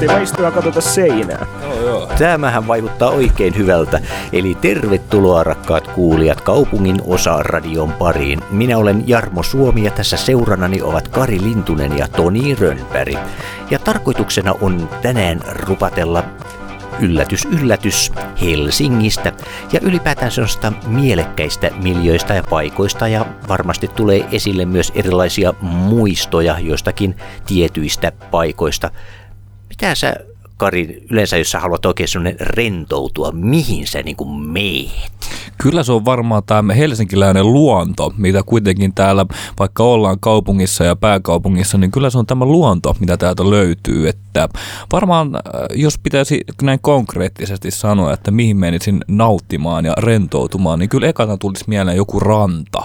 helposti. Mä istun ja katsota seinää. Joo, joo. Tämähän vaikuttaa oikein hyvältä. Eli tervetuloa rakkaat kuulijat kaupungin osa radion pariin. Minä olen Jarmo Suomi ja tässä seurannani ovat Kari Lintunen ja Toni Rönnberg. Ja tarkoituksena on tänään rupatella yllätys, yllätys Helsingistä ja ylipäätään sellaista mielekkäistä miljöistä ja paikoista ja varmasti tulee esille myös erilaisia muistoja joistakin tietyistä paikoista. Mitä sä Kari, yleensä jos sä haluat oikein rentoutua, mihin sä niin kuin meet? Kyllä se on varmaan tämä helsinkiläinen luonto, mitä kuitenkin täällä, vaikka ollaan kaupungissa ja pääkaupungissa, niin kyllä se on tämä luonto, mitä täältä löytyy. Että varmaan, äh, jos pitäisi näin konkreettisesti sanoa, että mihin menisin nauttimaan ja rentoutumaan, niin kyllä ekana tulisi mieleen joku ranta.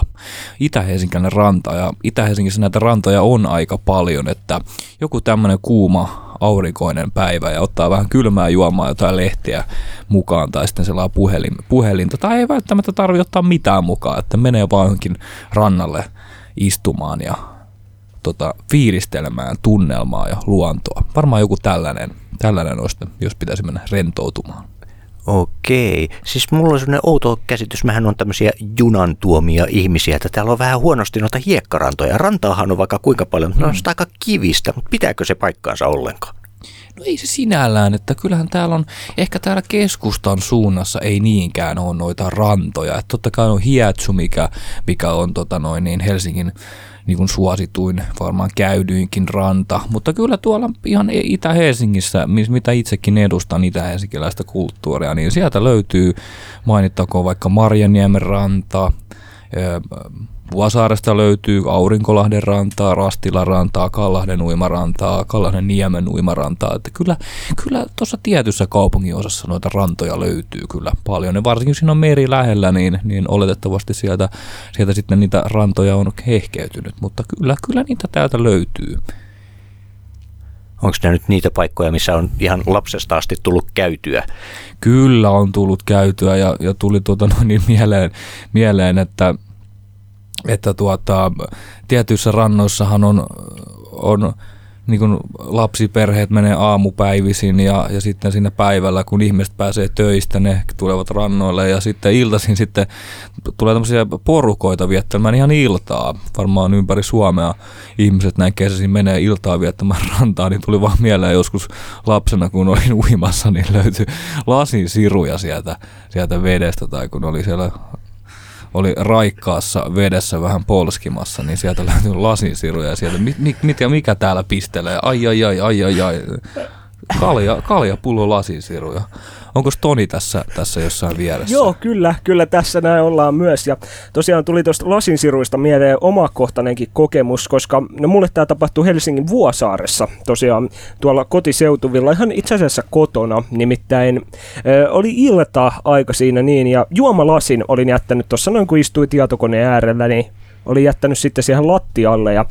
Itä-Helsinkiläinen ranta, ja Itä-Helsingissä näitä rantoja on aika paljon, että joku tämmöinen kuuma aurinkoinen päivä ja ottaa vähän kylmää juomaa jotain lehtiä mukaan tai sitten sellainen puhelin, puhelinta tai ei välttämättä tarvitse ottaa mitään mukaan, että menee vaan johonkin rannalle istumaan ja tota, fiilistelemään tunnelmaa ja luontoa. Varmaan joku tällainen, tällainen olisi, jos pitäisi mennä rentoutumaan. Okei. Siis mulla on sellainen outo käsitys. Mähän on tämmöisiä junan tuomia ihmisiä, että täällä on vähän huonosti noita hiekkarantoja. Rantaahan on vaikka kuinka paljon, mutta mm. on aika kivistä, mutta pitääkö se paikkaansa ollenkaan? No ei se sinällään, että kyllähän täällä on, ehkä täällä keskustan suunnassa ei niinkään ole noita rantoja. Että totta kai on Hietsu, mikä, mikä on tota noin, niin Helsingin niin kuin suosituin, varmaan käydyinkin ranta. Mutta kyllä tuolla ihan Itä-Helsingissä, mitä itsekin edustan itä-helsinkiläistä kulttuuria, niin sieltä löytyy, mainittakoon vaikka Marjaniemen ranta, Vuosaaresta löytyy Aurinkolahden rantaa, Rastilan rantaa, Kallahden uimarantaa, Kallahden niemen uimarantaa. Että kyllä, kyllä tuossa tietyssä kaupungin osassa noita rantoja löytyy kyllä paljon. Ja varsinkin siinä on meri lähellä, niin, niin oletettavasti sieltä, sieltä sitten niitä rantoja on hehkeytynyt. Mutta kyllä, kyllä niitä täältä löytyy. Onko nämä nyt niitä paikkoja, missä on ihan lapsesta asti tullut käytyä? Kyllä on tullut käytyä ja, ja tuli tuota no niin mieleen, mieleen, että että tuota, tietyissä rannoissahan on, on niin kuin lapsiperheet menee aamupäivisin ja, ja sitten siinä päivällä, kun ihmiset pääsee töistä, ne tulevat rannoille ja sitten iltaisin sitten tulee tämmöisiä porukoita viettämään ihan iltaa. Varmaan ympäri Suomea ihmiset näin kesäisin menee iltaa viettämään rantaa, niin tuli vaan mieleen joskus lapsena, kun olin uimassa, niin löytyi lasin siruja sieltä, sieltä vedestä tai kun oli siellä oli raikkaassa vedessä vähän polskimassa, niin sieltä löytyi lasinsiruja ja sieltä, mit, mit, mit ja mikä täällä pistelee, ai ai ai ai ai ai, kalja, kalja pullo lasinsiruja. Onko Toni tässä, tässä jossain vieressä? Joo, kyllä, kyllä tässä näin ollaan myös. Ja tosiaan tuli tuosta lasinsiruista mieleen omakohtainenkin kokemus, koska no mulle tämä tapahtui Helsingin Vuosaaressa, tosiaan tuolla kotiseutuvilla, ihan itse asiassa kotona. Nimittäin äh, oli ilta aika siinä niin, ja juomalasin olin jättänyt tuossa noin kun istui tietokoneen äärellä, niin oli jättänyt sitten siihen lattialle. Ja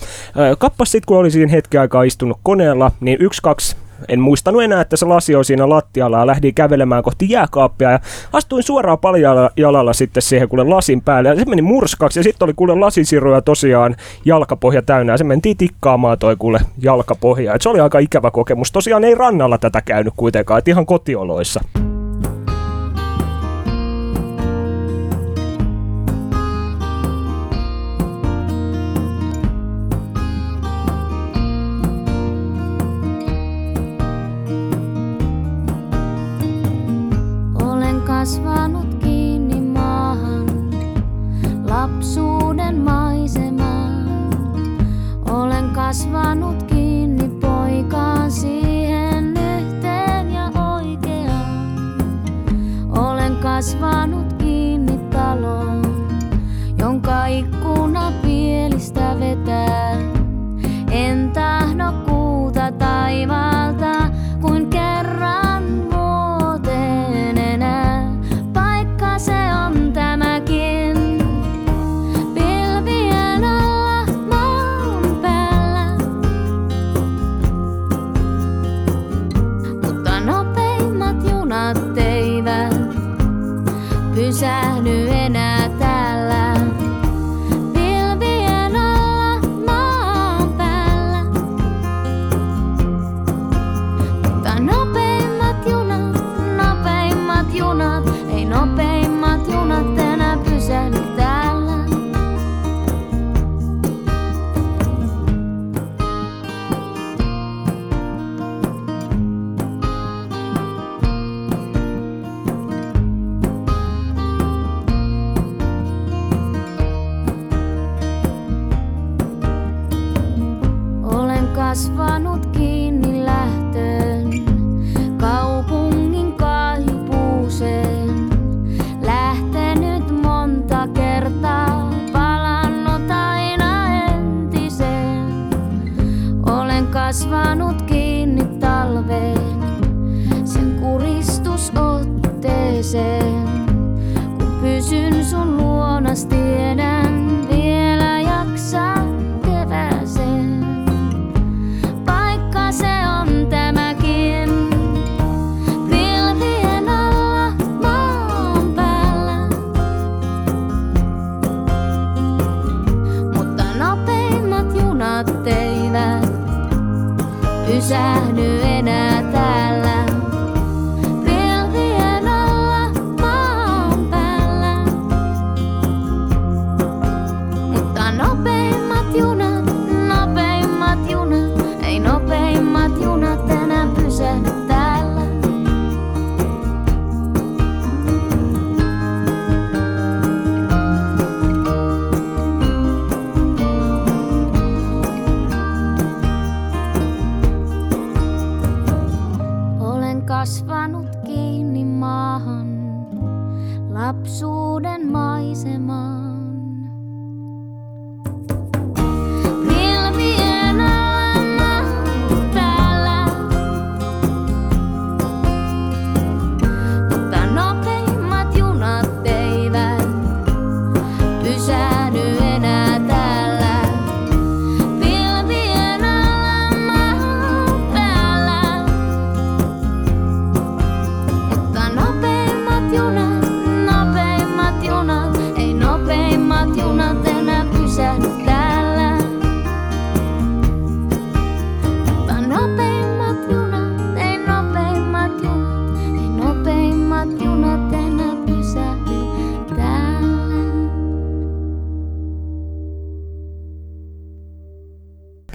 kappas sitten, kun oli siinä hetken aikaa istunut koneella, niin yksi, kaksi en muistanut enää, että se lasi on siinä lattialla ja lähdin kävelemään kohti jääkaappia ja astuin suoraan paljalla jalalla sitten siihen kuule lasin päälle ja se meni murskaksi ja sitten oli kuule lasisiruja tosiaan jalkapohja täynnä ja se mentiin tikkaamaan toi kuule jalkapohja. Et se oli aika ikävä kokemus. Tosiaan ei rannalla tätä käynyt kuitenkaan, että ihan kotioloissa.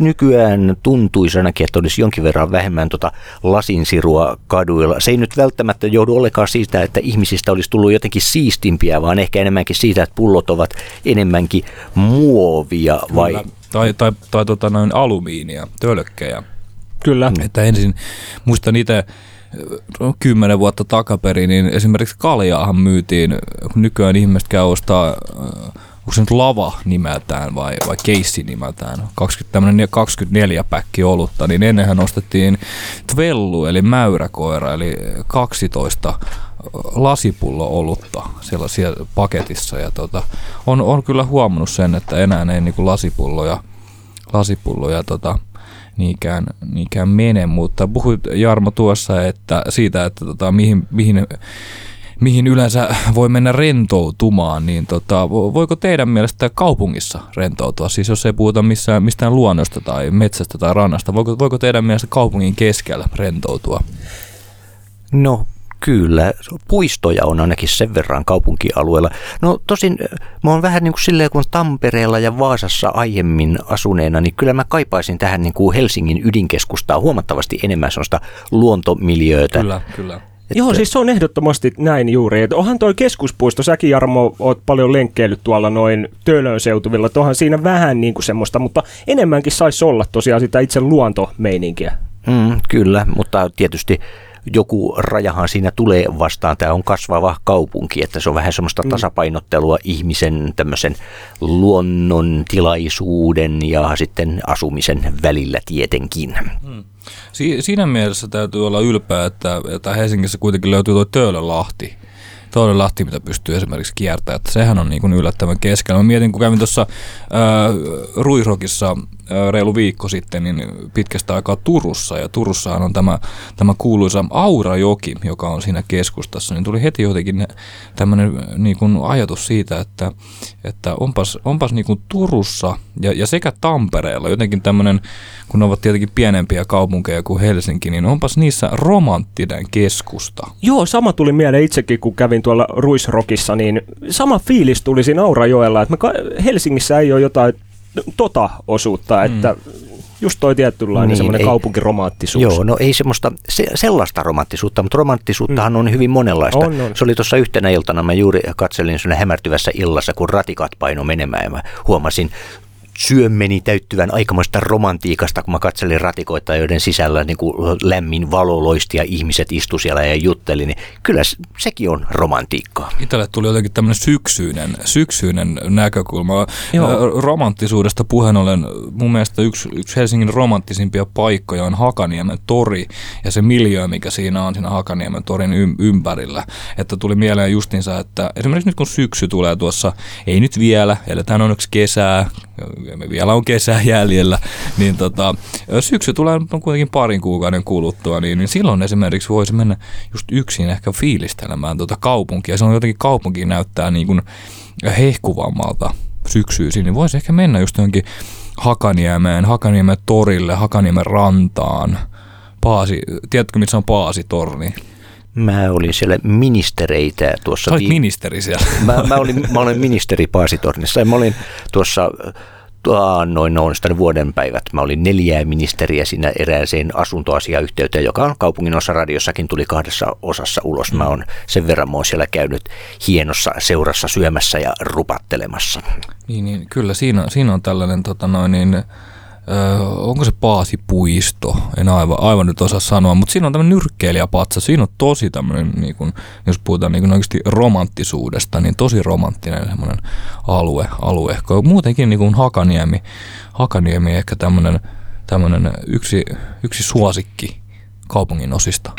Nykyään tuntuisi ainakin, että olisi jonkin verran vähemmän tota lasinsirua kaduilla. Se ei nyt välttämättä joudu ollenkaan siitä, että ihmisistä olisi tullut jotenkin siistimpiä, vaan ehkä enemmänkin siitä, että pullot ovat enemmänkin muovia vai... Kyllä. Tai, tai, tai tota noin alumiinia, tölkkejä. Kyllä. Että ensin, muistan itse no, kymmenen vuotta takaperin, niin esimerkiksi kaljaahan myytiin, kun nykyään ihmiset käy ostaa, äh, onko se nyt lava nimeltään vai, vai keissi nimeltään, 20, tämmöinen 24 päkki olutta, niin ennenhän ostettiin tvellu eli mäyräkoira, eli 12 lasipullo olutta sellaisia paketissa. Ja tota, on, on kyllä huomannut sen, että enää ei niinku lasipulloja, lasipulloja tota, niinkään, niinkään mene, mutta puhuit Jarmo tuossa että siitä, että tota, mihin, mihin, mihin yleensä voi mennä rentoutumaan, niin tota, vo- voiko teidän mielestä kaupungissa rentoutua? Siis jos ei puhuta missään, mistään luonnosta tai metsästä tai rannasta, voiko, voiko teidän mielestä kaupungin keskellä rentoutua? No kyllä, puistoja on ainakin sen verran kaupunkialueella. No tosin äh, mä oon vähän niin kuin silleen, kun Tampereella ja Vaasassa aiemmin asuneena, niin kyllä mä kaipaisin tähän niin kuin Helsingin ydinkeskustaa huomattavasti enemmän sellaista luontomiljöötä. Kyllä, kyllä. Joo, siis se on ehdottomasti näin juuri. Et onhan toi keskuspuisto, säkin Jarmo, oot paljon lenkkeillyt tuolla noin Töölön seutuvilla, että onhan siinä vähän niin kuin semmoista, mutta enemmänkin saisi olla tosiaan sitä itse luontomeininkiä. Mm, kyllä, mutta tietysti joku rajahan siinä tulee vastaan. Tämä on kasvava kaupunki, että se on vähän semmoista tasapainottelua ihmisen tämmöisen luonnon tilaisuuden ja sitten asumisen välillä tietenkin. Si- siinä mielessä täytyy olla ylpeä, että, että Helsingissä kuitenkin löytyy tuo Töölönlahti. Töölönlahti, mitä pystyy esimerkiksi kiertämään, että sehän on niin kuin yllättävän keskellä. Mä mietin, kun kävin tuossa Ruisrokissa ää, reilu viikko sitten, niin pitkästä aikaa Turussa, ja Turussahan on tämä, tämä kuuluisa Aurajoki, joka on siinä keskustassa, niin tuli heti jotenkin tämmöinen niin ajatus siitä, että, että onpas, onpas niin kuin Turussa ja, ja sekä Tampereella. Jotenkin tämmöinen, kun ne ovat tietenkin pienempiä kaupunkeja kuin Helsinki, niin onpas niissä romanttinen keskusta. Joo, sama tuli mieleen itsekin, kun kävin tuolla Ruisrokissa, niin sama fiilis tuli siinä Aurajoella, että me Helsingissä ei ole jotain tota osuutta, että just toi tietynlainen Niin, semmoinen ei- kaupunkiromaattisuus. Joo, no ei semmoista se, sellaista romanttisuutta, mutta romanttisuuttahan on hyvin monenlaista. On, on. Se oli tuossa yhtenä iltana, mä juuri katselin sinne hämärtyvässä illassa, kun ratikat paino menemään ja mä huomasin syömmeni täyttyvän aikamoista romantiikasta, kun mä katselin ratikoita, joiden sisällä niin kuin lämmin valo loisti ja ihmiset istu siellä ja jutteli, niin kyllä sekin on romantiikkaa. Itselle tuli jotenkin tämmöinen syksyinen, syksyinen näkökulma. Joo. Romanttisuudesta puheen ollen mun mielestä yksi, yksi Helsingin romanttisimpia paikkoja on Hakaniemen tori ja se miljö, mikä siinä on siinä Hakaniemen torin ympärillä. Että tuli mieleen justinsa, että esimerkiksi nyt kun syksy tulee tuossa, ei nyt vielä, eletään onneksi kesää, me vielä on kesä jäljellä, niin tota, syksy tulee kuitenkin parin kuukauden kuluttua, niin, niin silloin esimerkiksi voisi mennä just yksin ehkä fiilistelemään tuota kaupunkia. Se on jotenkin kaupunki näyttää niin kuin hehkuvammalta syksyisin, niin voisi ehkä mennä just johonkin Hakaniemeen, Hakaniemen torille, Hakaniemen rantaan. Paasi, tiedätkö missä on Paasitorni? Mä olin siellä ministereitä tuossa. Sä olit vi- ministeri siellä. Mä, mä, olin, mä olin ministeri Paasitornissa ja mä olin tuossa noin noin vuoden päivät. Mä olin neljää ministeriä siinä erääseen asuntoasiayhteyteen, joka on kaupungin osa radiossakin tuli kahdessa osassa ulos. Mä oon sen verran oon siellä käynyt hienossa seurassa syömässä ja rupattelemassa. Niin, niin kyllä siinä, siinä on tällainen tota noin, niin, Öö, onko se Paasipuisto, en aivan, aivan nyt osaa sanoa, mutta siinä on tämmöinen nyrkkeilijäpatsa, siinä on tosi tämmöinen, niin kun, jos puhutaan niin kun oikeasti romanttisuudesta, niin tosi romanttinen semmoinen alue, alue. Muutenkin niin kuin Hakaniemi, Hakaniemi ehkä tämmöinen, tämmöinen yksi, yksi suosikki kaupungin osista.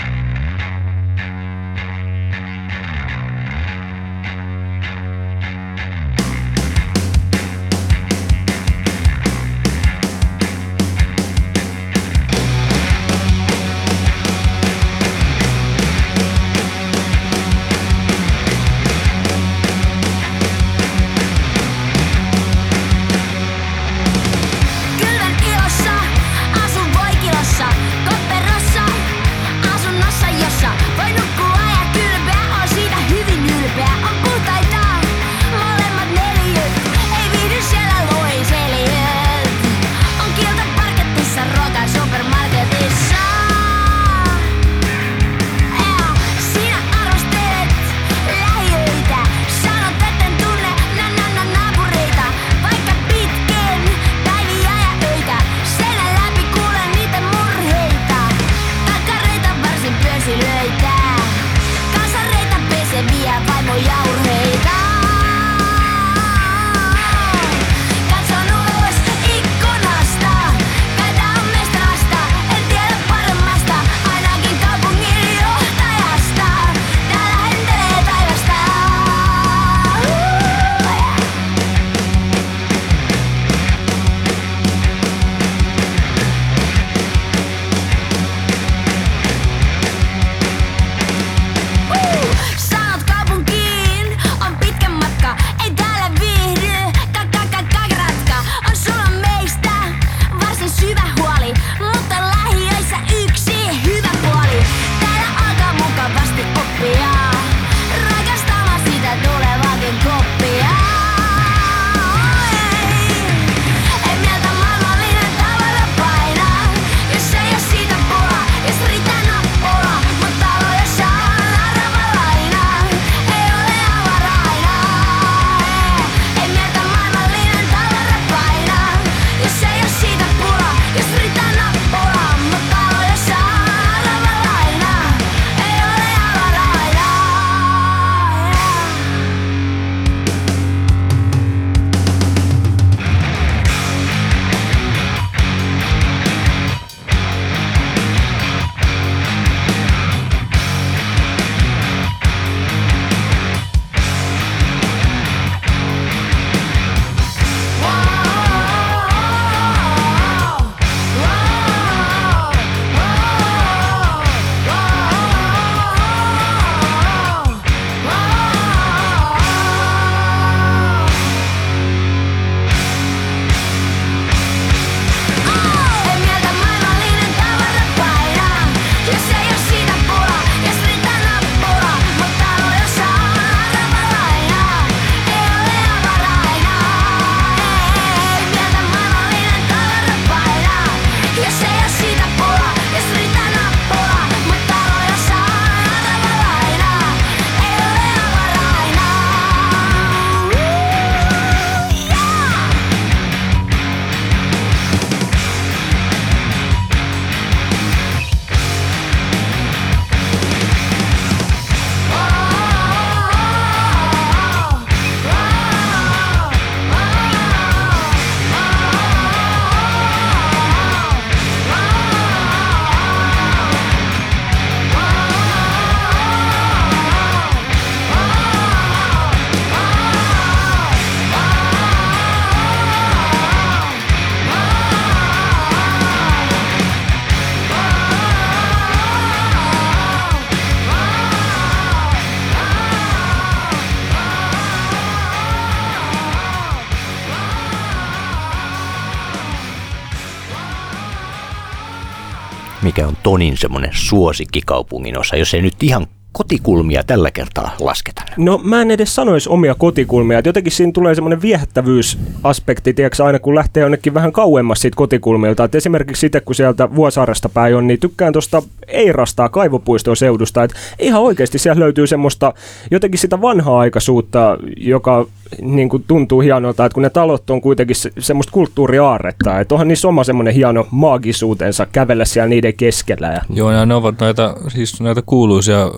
On Tonin semmoinen suosikkikaupungin osa, jos ei nyt ihan kotikulmia tällä kertaa lasketa? No mä en edes sanoisi omia kotikulmia. että Jotenkin siinä tulee semmoinen viehättävyysaspekti, tiedätkö, aina kun lähtee jonnekin vähän kauemmas siitä kotikulmilta. Et esimerkiksi sitten, kun sieltä Vuosaaresta päin on, niin tykkään tuosta Eirastaa kaivopuiston seudusta. Et ihan oikeasti siellä löytyy semmoista jotenkin sitä vanhaa aikaisuutta, joka niin kuin tuntuu hienolta, että kun ne talot on kuitenkin se, semmoista kulttuuriaarretta, että onhan niissä oma semmoinen hieno maagisuutensa kävellä siellä niiden keskellä. Ja... Joo, ja ne ovat näitä, siis näitä kuuluisia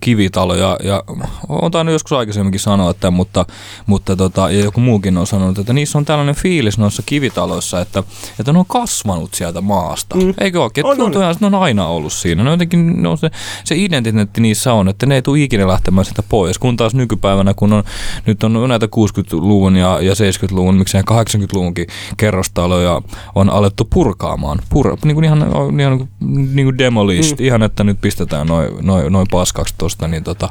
kivitaloja, ja on tainnut joskus aikaisemminkin sanoa tämän, mutta, mutta tota, ja joku muukin on sanonut, että niissä on tällainen fiilis noissa kivitaloissa, että, että ne on kasvanut sieltä maasta. Mm. Eikö oikein? On, on. että ne on aina ollut siinä. Ne on jotenkin, no se, se identiteetti niissä on, että ne ei tule ikinä lähtemään sitä pois, kun taas nykypäivänä, kun on, nyt on näitä 60-luvun ja, ja 70-luvun, miksei 80-luvunkin kerrostaloja on alettu purkaamaan. Pur, niin kuin ihan, ihan niin kuin demolist, mm. ihan että nyt pistetään noin noi, noi paskaksi tuosta, niin, tota,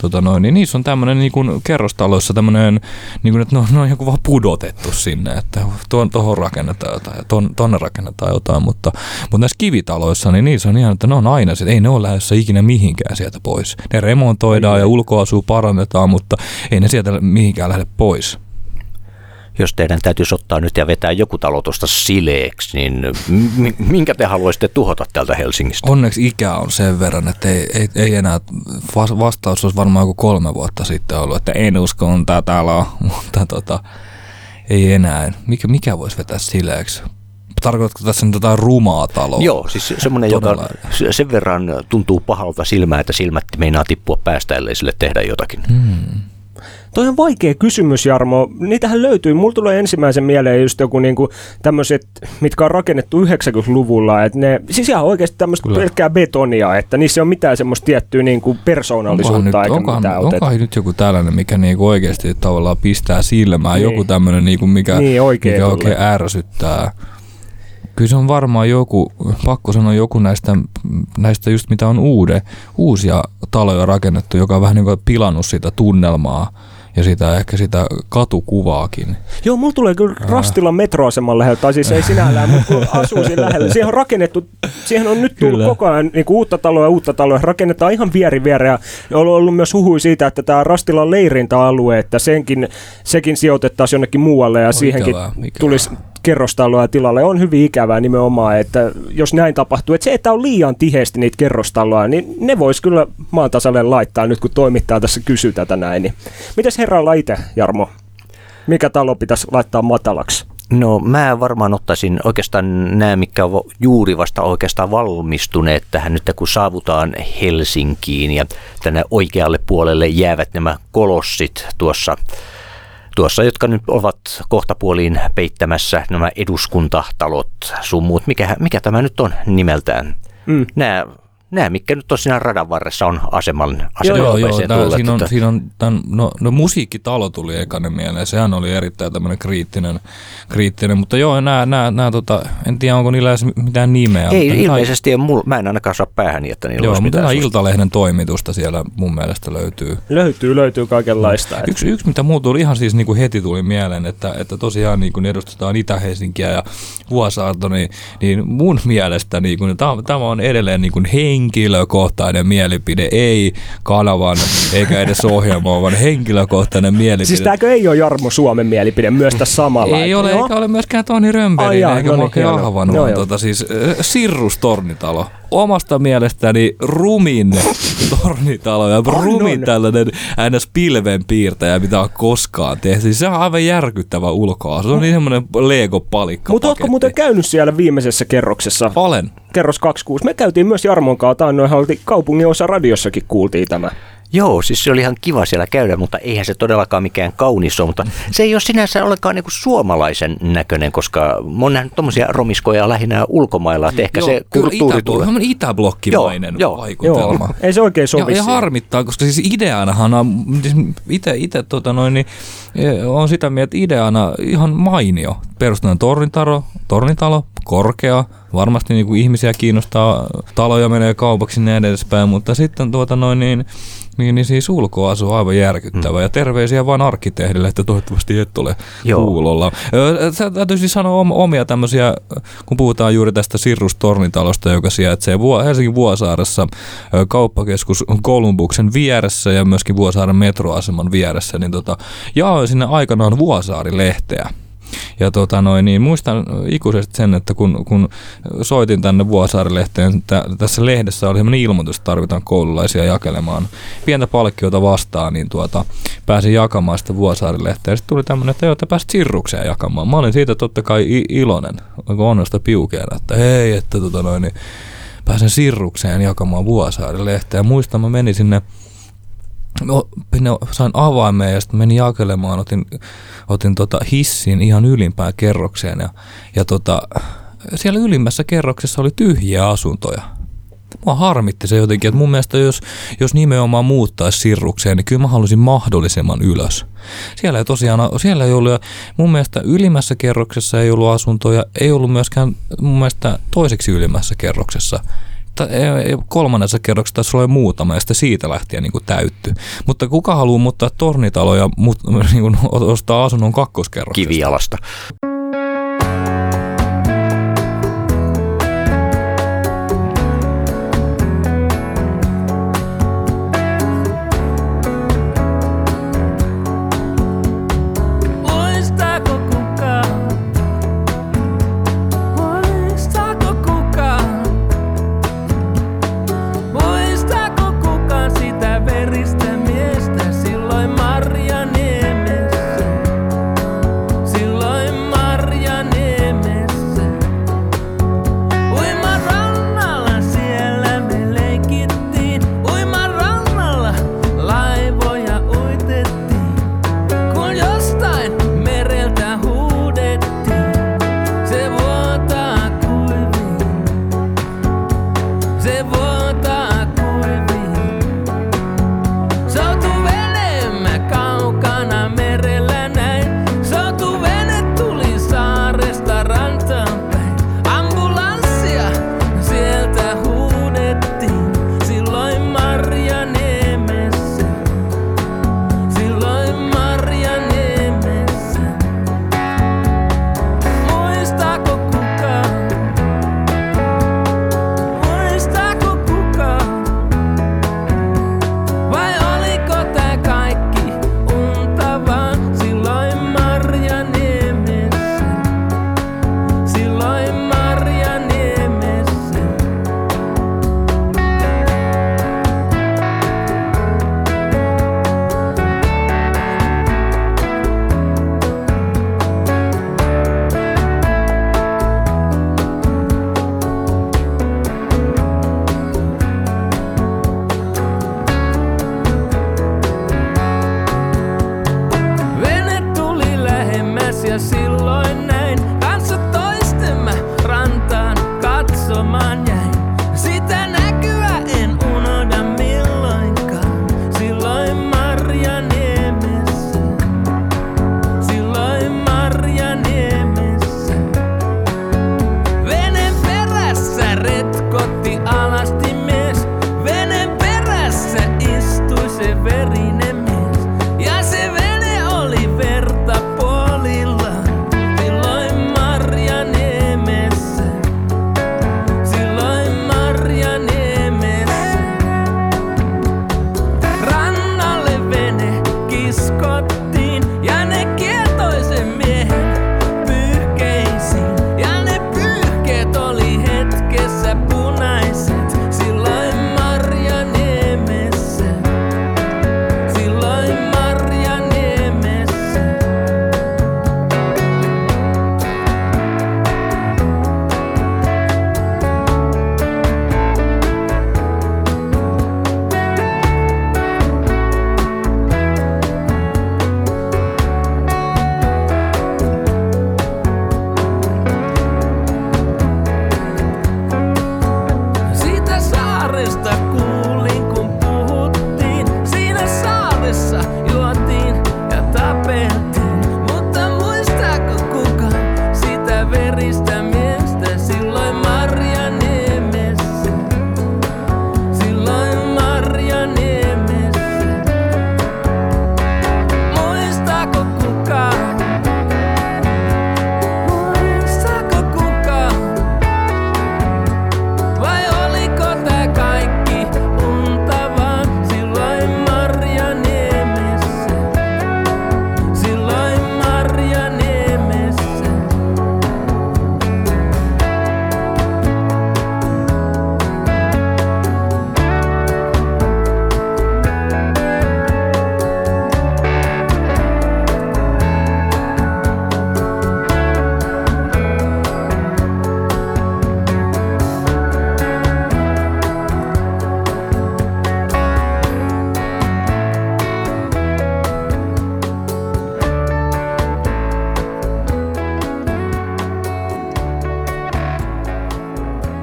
tota noin, niin niissä on tämmöinen niin kuin kerrostaloissa tämmöinen, niin kuin, että ne on, ne on joku vaan pudotettu sinne, että tuon, tuohon rakennetaan jotain ja ton, tonne rakennetaan jotain, mutta, mutta näissä kivitaloissa, niin niissä on ihan, että ne on aina, että ei ne ole lähdössä ikinä mihinkään sieltä pois. Ne remontoidaan ja ulkoasua parannetaan, mutta ei ne sieltä mihinkään lähde pois jos teidän täytyisi ottaa nyt ja vetää joku talo tuosta sileeksi, niin minkä te haluaisitte tuhota täältä Helsingistä? Onneksi ikä on sen verran, että ei, ei, ei enää, vastaus olisi varmaan joku kolme vuotta sitten ollut, että en usko, on täällä on, mutta tota, ei enää. Mikä, mikä voisi vetää sileeksi? Tarkoitatko tässä nyt jotain rumaa taloa? Joo, siis semmoinen, joka sen verran tuntuu pahalta silmää, että silmät meinaa tippua päästä, ellei sille tehdä jotakin. Hmm. Toi on vaikea kysymys, Jarmo. Niitähän löytyy. Mulla tulee ensimmäisen mieleen just joku niinku tämmöiset, mitkä on rakennettu 90-luvulla. Että ne, siis ihan oikeasti tämmöistä pelkkää betonia, että niissä ei ole mitään semmoista tiettyä niinku persoonallisuutta onkohan nyt, eikä onkohan, mitään onkohan nyt joku tällainen, mikä niinku oikeasti tavallaan pistää silmään. Niin. Joku tämmöinen, niinku, mikä, niin, oikein mikä oikein ärsyttää. Kyllä se on varmaan joku, pakko sanoa joku näistä, näistä just mitä on uude, uusia taloja rakennettu, joka on vähän niin kuin pilannut sitä tunnelmaa ja sitä ehkä sitä katukuvaakin. Joo, mulla tulee kyllä Rastilan metroaseman lähellä, tai siis ei sinällään, mutta kun asuu siinä lähellä. Siihen on rakennettu, siihen on nyt tullut kyllä. koko ajan niin kuin uutta taloa ja uutta taloa. Rakennetaan ihan vieri viereen. Ja on ollut myös huhui siitä, että tämä Rastilan leirintäalue, että senkin, sekin sijoitettaisiin jonnekin muualle ja siihenkin ikävää, ikävää. tulisi kerrostaloja tilalle on hyvin ikävää nimenomaan, että jos näin tapahtuu, että se, että on liian tiheesti niitä kerrostaloja, niin ne vois kyllä maan tasalle laittaa nyt, kun toimittaa tässä kysyy tätä näin. Niin. Mitäs herralla itse, Jarmo? Mikä talo pitäisi laittaa matalaksi? No mä varmaan ottaisin oikeastaan nämä, mitkä ovat juuri vasta oikeastaan valmistuneet tähän nyt, kun saavutaan Helsinkiin ja tänne oikealle puolelle jäävät nämä kolossit tuossa tuossa, jotka nyt ovat kohtapuoliin peittämässä nämä eduskuntatalot, sun muut. Mikä, mikä tämä nyt on nimeltään? Mm. Nämä nämä, mitkä nyt tosiaan radan varressa on aseman, aseman Joo, joo, tää, siinä on, että... siinä on tämän, no, no, musiikkitalo tuli ekana mieleen, sehän oli erittäin tämmöinen kriittinen, kriittinen, mutta joo, nämä, nämä, nämä tota, en tiedä onko niillä edes mitään nimeä. Ei, mutta ilmeisesti ihan... mul, mä en ainakaan saa päähän, että niillä Joo, mutta Iltalehden toimitusta siellä mun mielestä löytyy. Löytyy, löytyy kaikenlaista. No. Yksi, yksi, mitä muu tuli ihan siis niin kuin heti tuli mieleen, että, että tosiaan niin kuin edustetaan Itä-Helsinkiä ja Vuosaarto, niin, niin mun mielestä niin kuin, tämä, tämä on edelleen niin kuin henkilökohtainen mielipide, ei kanavan eikä edes ohjelmaa, vaan henkilökohtainen mielipide. Siis tämäkö ei ole Jarmo Suomen mielipide myös tässä samalla? Ei ole, no? eikä ole myöskään Toni Römberin eikä no niin, Ahvan, vaan tota, siis äh, Sirrus Tornitalo. Omasta mielestäni rumin tornitalo ja rumin on. tällainen ns. pilvenpiirtäjä, mitä on koskaan tehty. Siis se on aivan järkyttävä ulkoa. Se on niin semmoinen Lego-palikka. Mutta ootko muuten käynyt siellä viimeisessä kerroksessa? Olen. Kerros 26. Me käytiin myös Jarmon kanssa, noin kaupungin osa radiossakin kuultiin tämä. Joo, siis se oli ihan kiva siellä käydä, mutta eihän se todellakaan mikään kaunis ole, mutta se ei ole sinänsä ollenkaan niin suomalaisen näköinen, koska mä oon nähnyt tommosia romiskoja lähinnä ulkomailla, että ehkä joo, se kulttuuri itä, tulee. Ihan itäblokkimainen joo, vaikutelma. Joo, ei se oikein sovi ja, ja harmittaa, koska siis ideanahan on, siis itse, itse tota noin, niin, e, on sitä mieltä, että ideana ihan mainio. Perustetaan tornitalo, tornitalo, korkea, varmasti niin kuin ihmisiä kiinnostaa, taloja menee kaupaksi ja edespäin, mutta sitten tuota noin niin, Niin, niin siis ulkoasu on aivan järkyttävä. Mm. Ja terveisiä vaan arkkitehdille, että toivottavasti et ole Joo. kuulolla. Ö, sä Täytyy siis sanoa om- omia tämmöisiä, kun puhutaan juuri tästä Sirrus-tornitalosta, joka sijaitsee Helsingin Vuosaaressa kauppakeskus Kolumbuksen vieressä ja myöskin Vuosaaren metroaseman vieressä, niin tota, jaoin sinne aikanaan Vuosaari-lehteä. Ja tota noin, niin muistan ikuisesti sen, että kun, kun soitin tänne Vuosaari-lehteen, tä, tässä lehdessä oli sellainen ilmoitus, että tarvitaan koululaisia jakelemaan pientä palkkiota vastaan, niin tuota, pääsin jakamaan sitä Vuosaari-lehteä. Sitten tuli tämmöinen, että joo, että pääsit sirrukseen jakamaan. Mä olin siitä totta kai iloinen, onnesta piukeena, että hei, että tota noin, niin pääsen sirrukseen jakamaan Vuosaari-lehteä. Muistan, mä menin sinne No, sain avaimeen ja sitten menin jakelemaan, otin, otin tota hissin ihan ylimpään kerrokseen ja, ja tota, siellä ylimmässä kerroksessa oli tyhjiä asuntoja. Mua harmitti se jotenkin, että mun mielestä jos, jos nimenomaan muuttaisi sirrukseen, niin kyllä mä halusin mahdollisimman ylös. Siellä ei tosiaan, siellä ei ollut, mun mielestä ylimmässä kerroksessa ei ollut asuntoja, ei ollut myöskään mun mielestä toiseksi ylimmässä kerroksessa kolmannessa kerroksessa olla jo muutama ja sitten siitä lähtien niin kuin täytty. Mutta kuka haluaa muuttaa tornitaloja mut, niin ostaa asunnon kakkoskerroksesta? Kivialasta.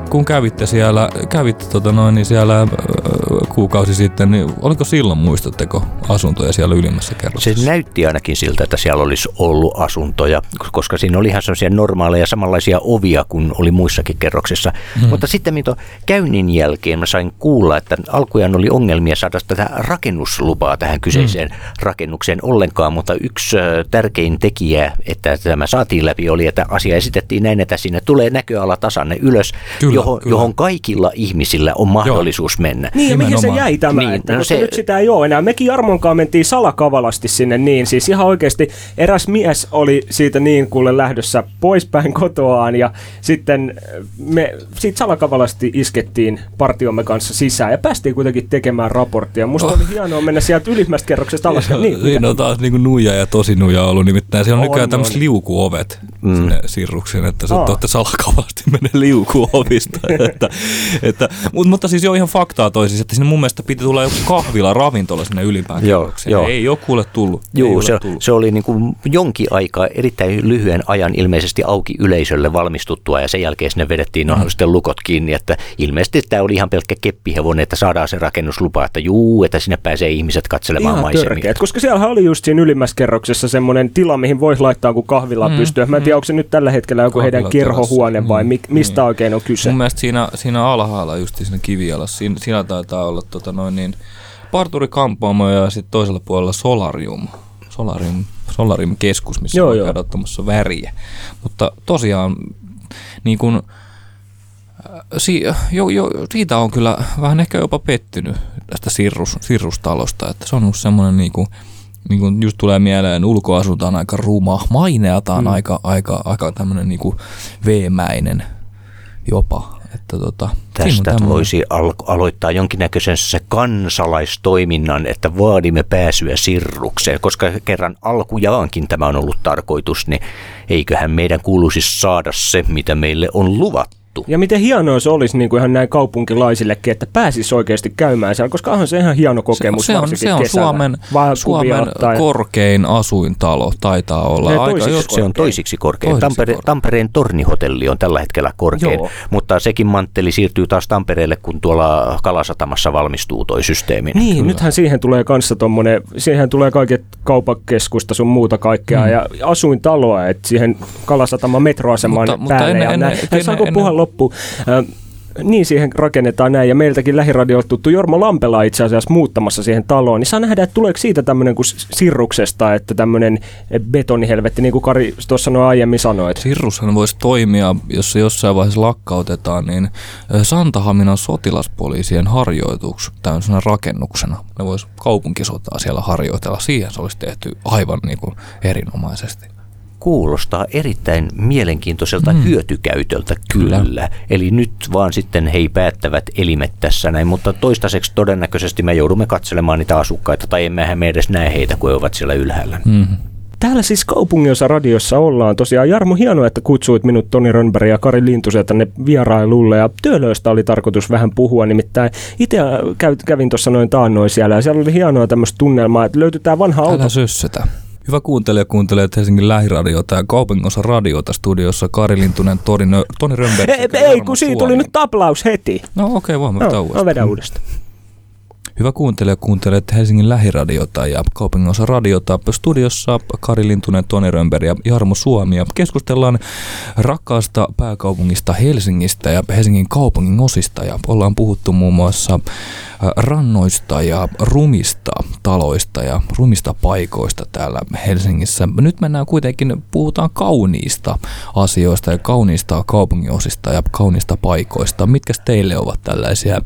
Kun kävitte siellä, kävitte tota noin, niin siellä kuukausi sitten, niin oliko silloin, muistatteko, asuntoja siellä ylimmässä Se kerroksessa? näytti ainakin siltä, että siellä olisi ollut asuntoja, koska siinä oli ihan sellaisia normaaleja samanlaisia ovia kuin oli muissakin kerroksissa. Hmm. Mutta sitten mitä käynnin jälkeen mä sain kuulla, että alkujaan oli ongelmia saada tätä rakennuslupaa tähän kyseiseen hmm. rakennukseen ollenkaan, mutta yksi tärkein tekijä, että tämä saatiin läpi, oli, että asia esitettiin näin, että sinne tulee näköala tasanne ylös, Kyllä, johon, kyllä. johon kaikilla ihmisillä on mahdollisuus mennä. Niin, ja mihin se jäi tämä? Niin, että, no koska se- nyt sitä ei ole enää. Mekin Jarmonkaan mentiin salakavalasti sinne niin. Siis ihan oikeasti eräs mies oli siitä niin kuule lähdössä poispäin kotoaan ja sitten me siitä salakavalasti iskettiin partiomme kanssa sisään ja päästiin kuitenkin tekemään raporttia. Musta Oh. oli hienoa mennä sieltä ylimmästä kerroksesta alas. Joo, Niin, siinä on taas niinku nuija ja tosi nuija ollut, nimittäin siellä on, On, nykyään tämmöiset liukuovet mm. sinne sirrukseen, että sä Aa. tuotte salakavasti mene liukuovista. että, että, mutta, mutta siis jo ihan faktaa toi siis, että sinne mun mielestä piti tulla joku kahvila, ravintola sinne ylimpään Joo, joo. Ei ole kuule tullut. Joo, ole se, tullut. se oli niin kuin jonkin aikaa erittäin lyhyen ajan ilmeisesti auki yleisölle valmistuttua ja sen jälkeen sinne vedettiin Mm. no, sitten lukot kiinni, että ilmeisesti tämä oli ihan pelkkä keppihevonen, että saadaan se rakennuslupa, että juu, että sinne pääsee ihmiset katselemaan Ihan maisemia. törkeät, koska siellä oli just siinä ylimmässä kerroksessa semmoinen tila, mihin voisi laittaa kun kahvila mm, pystyy. Mä en tiedä, onko se nyt tällä hetkellä joku heidän kerhohuone vai mi- mistä Niin. oikein on kyse. Mielestä siinä, siinä alhaalla, just siinä kivialassa, siinä, siinä taitaa olla tota noin niin, parturi kampaamo ja sitten toisella puolella solarium. Solarium, solarium keskus, missä Joo, voi joo. käydä ottamassa väriä. Mutta tosiaan, niin kun, äh, si, jo, jo, siitä on kyllä vähän ehkä jopa pettynyt tästä sirrus, sirrustalosta, että se on just semmoinen niin kuin, niin kuin just tulee mieleen, ulkoasunta on aika ruma, maineeltaan mm. aika, aika, aika tämmöinen niin kuin veemäinen jopa. Että tota, Tästä voisi al- aloittaa jonkinnäköisen se kansalaistoiminnan, että vaadimme pääsyä sirrukseen, koska kerran alkujaankin tämä on ollut tarkoitus, niin eiköhän meidän kuuluisi saada se, mitä meille on luvattu. Ja miten hienoa se olisi niin kuin ihan näin kaupunkilaisillekin, että pääsisi oikeasti käymään siellä, koska onhan se ihan hieno kokemus se on, varsinkin se on kesällä. Suomen, Suomen ja- korkein asuintalo, taitaa olla. Ne Aika toisiksi joskus- Se on toisiksi korkein. Toisiksi Tampere, korkein. Tampereen tornihotelli on tällä hetkellä korkein, Joo. mutta sekin mantteli siirtyy taas Tampereelle, kun tuolla Kalasatamassa valmistuu toi systeemi. Niin, Kyllä. nythän siihen tulee kanssa tommonen, siihen tulee kaiket kaupakeskusta sun muuta kaikkea mm. ja asuintaloa, että siihen Kalasatama metroasemaan Mutta- mutta päälle. ennen- ja ennen- näin. ennen- Saanko ennen- puhua loppuun? Ö, niin siihen rakennetaan näin, ja meiltäkin lähiradio tuttu Jorma Lampela itse asiassa muuttamassa siihen taloon, niin saa nähdä, että tuleeko siitä tämmöinen kuin sirruksesta, että tämmöinen betonihelvetti, niin kuin Kari tuossa sanoi aiemmin sanoit. Sirrushan voisi toimia, jos se jossain vaiheessa lakkautetaan, niin Santahaminan sotilaspoliisien harjoitus tämmöisenä rakennuksena. Ne voisi kaupunkisotaa siellä harjoitella. Siihen se olisi tehty aivan niin kuin erinomaisesti. Kuulostaa erittäin mielenkiintoiselta mm. hyötykäytöltä kyllä. kyllä. Eli nyt vaan sitten he päättävät elimet tässä näin, mutta toistaiseksi todennäköisesti me joudumme katselemaan niitä asukkaita, tai emmehän me edes näe heitä, kun he ovat siellä ylhäällä. Mm-hmm. Täällä siis kaupunginosa radiossa ollaan tosiaan. Jarmo, hienoa, että kutsuit minut Toni Rönnberg ja Kari Lintusen tänne vierailulle. Ja työlöistä oli tarkoitus vähän puhua, nimittäin itse käy- kävin tuossa noin taannoin siellä. Ja siellä oli hienoa tämmöistä tunnelmaa, että löytyy tää vanha auto. Älä. Hyvä kuuntelija kuuntelee Helsingin lähiradiota ja kaupunginosa radiota studiossa Kari Lintunen, Toni, Toni Rönnberg. Ei, ei kun siitä tuli nyt taplaus heti. No okei, okay, voimme No, no uudestaan. vedä uudestaan. Hyvä kuuntelija, kuuntelet Helsingin lähiradiota ja kaupunginosa radiota. Studiossa Kari Lintunen, Toni Rönnberg ja Jarmo Suomi. Ja keskustellaan rakkaasta pääkaupungista Helsingistä ja Helsingin kaupungin osista. Ja ollaan puhuttu muun muassa rannoista ja rumista taloista ja rumista paikoista täällä Helsingissä. Nyt mennään kuitenkin, puhutaan kauniista asioista ja kauniista kaupungin osista ja kauniista paikoista. Mitkä teille ovat tällaisia,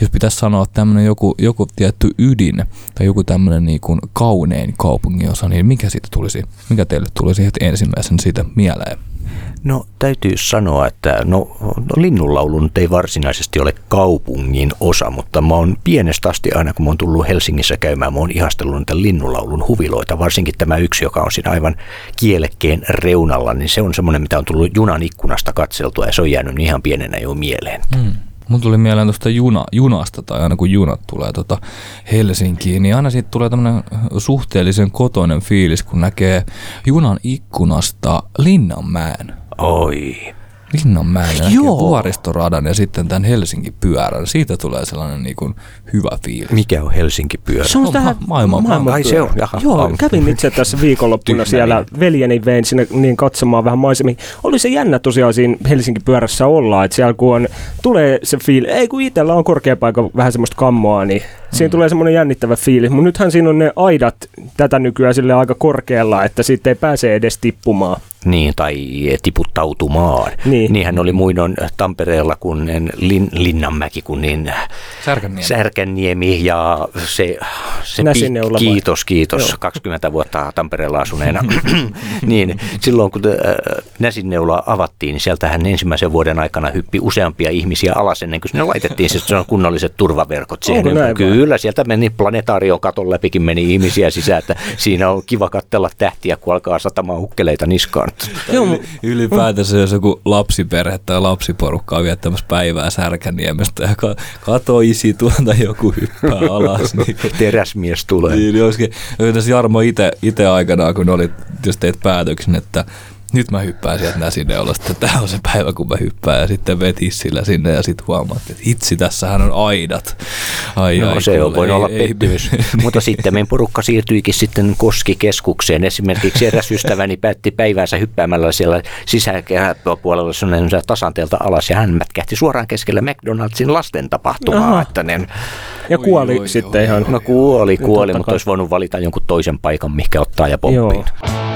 jos pitäisi sanoa tämmöinen joku, joku tietty ydin tai joku tämmöinen niin kuin kaunein kaupunginosa, niin mikä siitä tulisi, mikä teille tulisi heti ensimmäisen siitä mieleen? No täytyy sanoa, että no, no linnunlaulu nyt ei varsinaisesti ole kaupungin osa, mutta mä oon pienestä asti aina kun mä oon tullut Helsingissä käymään, mä oon ihastellut niitä linnunlaulun huviloita, varsinkin tämä yksi, joka on siinä aivan kielekkeen reunalla, niin se on semmoinen, mitä on tullut junan ikkunasta katseltua ja se on jäänyt ihan pienenä jo mieleen. Hmm. Mun tuli mieleen tuosta juna, junasta, tai aina kun junat tulee tota Helsinkiin, niin aina siitä tulee tämmöinen suhteellisen kotoinen fiilis, kun näkee junan ikkunasta Linnanmäen. Oi. Linnanmäen Joo. vuoristoradan ja sitten tämän Helsingin pyörän. Siitä tulee sellainen niin kuin hyvä fiilis. Mikä on Helsinki pyörä? Se on Ma- tähän maailman- maailman Ai se on, jaha. Joo, Ai. kävin itse tässä viikonloppuna siellä niin. veljeni vein sinne niin katsomaan vähän maisemia. Oli se jännä tosiaan siinä Helsingin pyörässä olla, että siellä kun on, tulee se fiili, ei kun itsellä on korkea paikka vähän semmoista kammoa, niin siinä Mm. tulee semmoinen jännittävä fiilis. Mutta nythän siinä on ne aidat tätä nykyään sille aika korkealla, että sitten ei pääse edes tippumaan. Niin, tai tiputtautumaan. Niin. Niinhän oli muinoin Tampereella, kun Lin, Linnanmäki, kun niin Särkänniemi. Särkänniemi ja se, se Näsinneula vai? kiitos, kiitos, Joo. 20 vuotta Tampereella asuneena. niin, silloin kun äh, Näsinneula avattiin, niin sieltähän ensimmäisen vuoden aikana hyppi useampia ihmisiä alas ennen kuin sinne laitettiin on kunnolliset turvaverkot siihen. Onko näin vai? Kyllä, sieltä meni planetaarion katon läpikin meni ihmisiä sisään, että siinä on kiva katsella tähtiä, kun alkaa satamaan hukkeleita niskaan. Joo, mu- Ylipäätänsä jos joku lapsiperhe tai lapsiporukka on viettämässä päivää Särkänniemestä ja ka- katoisi tuolta joku hyppää alas, niin Teräsmies tulee. Niin, olisikin, tässä Jarmo itse aikanaan, kun olit, jos teit päätöksen, että nyt mä hyppään sieltä näsineulasta, että tämä on se päivä, kun mä hyppään ja sitten veti sillä sinne ja sitten huomaat, että hitsi, tässähän on aidat. Ai, No ai, se on kuule, voinut olla ei- ei- pettymys. Mutta sitten meidän porukka siirtyikin sitten Koskikeskukseen. Esimerkiksi eräs ystäväni päätti päivänsä hyppäämällä siellä sisäpuolella tasanteelta alas ja hän mätkähti suoraan keskelle McDonaldsin lasten tapahtumaa. Aha. Että ne, ja kuoli Oi, oi, sitten oi. ihan. no kuoli, kuoli, mutta kai. olisi voinut valita jonkun toisen paikan, mikä ottaa ja Joo. pomppiin. Jossa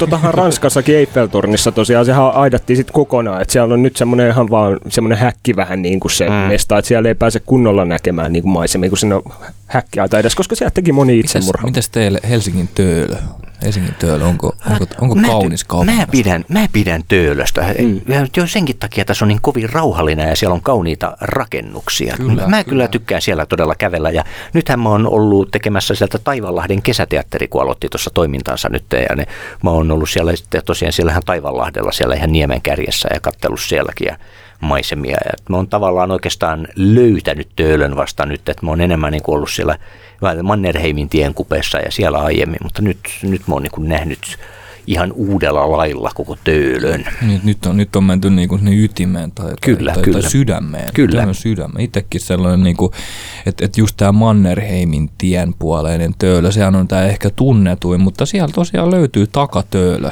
Mutta totahan Ranskassakin Eiffeltornissa tosiaan sehän aidattiin sitten kokonaan, että siellä on nyt semmoinen ihan vaan semmoinen häkki vähän niin kuin se Mm. mesta, että siellä ei pääse kunnolla näkemään niin kuin maisemia, kun sinne on häkkiaita edes, koska sieltä teki moni Mitäs, itsemurha. mitäs teille Helsingin töölö? Helsingin töölö, onko, onko, onko Mä kaunis kaupunki? Mä pidän, mä pidän Töölöstä. Mm. Jo senkin takia tässä on niin kovin rauhallinen ja siellä on kauniita rakennuksia. Kyllä, mä kyllä. kyllä. tykkään siellä todella kävellä. Ja nythän mä oon ollut tekemässä sieltä Taivanlahden kesäteatteri, kun aloitti tuossa toimintansa nyt. Ja ne, mä oon ollut siellä sitten tosiaan siellähän Taivanlahdella siellä ihan niemen kärjessä ja kattellut sielläkin ja maisemia. Ja mä oon tavallaan oikeastaan löytänyt Töölön vasta nyt, että mä oon enemmän niin ollut siellä Mannerheimin tien kupeessa ja siellä aiemmin, mutta nyt, nyt mä oon niin nähnyt ihan uudella lailla koko Töölön. Niin, nyt, on, nyt on menty niinku sinne ytimeen tai, Kyllä, tai, kyllä. tai sydämeen. Kyllä. Töölön sydämeen. Itsekin sellainen, niinku, että et just tämä Mannerheimin tien puoleinen töölö, sehän on tämä ehkä tunnetuin, mutta siellä tosiaan löytyy takatöölö,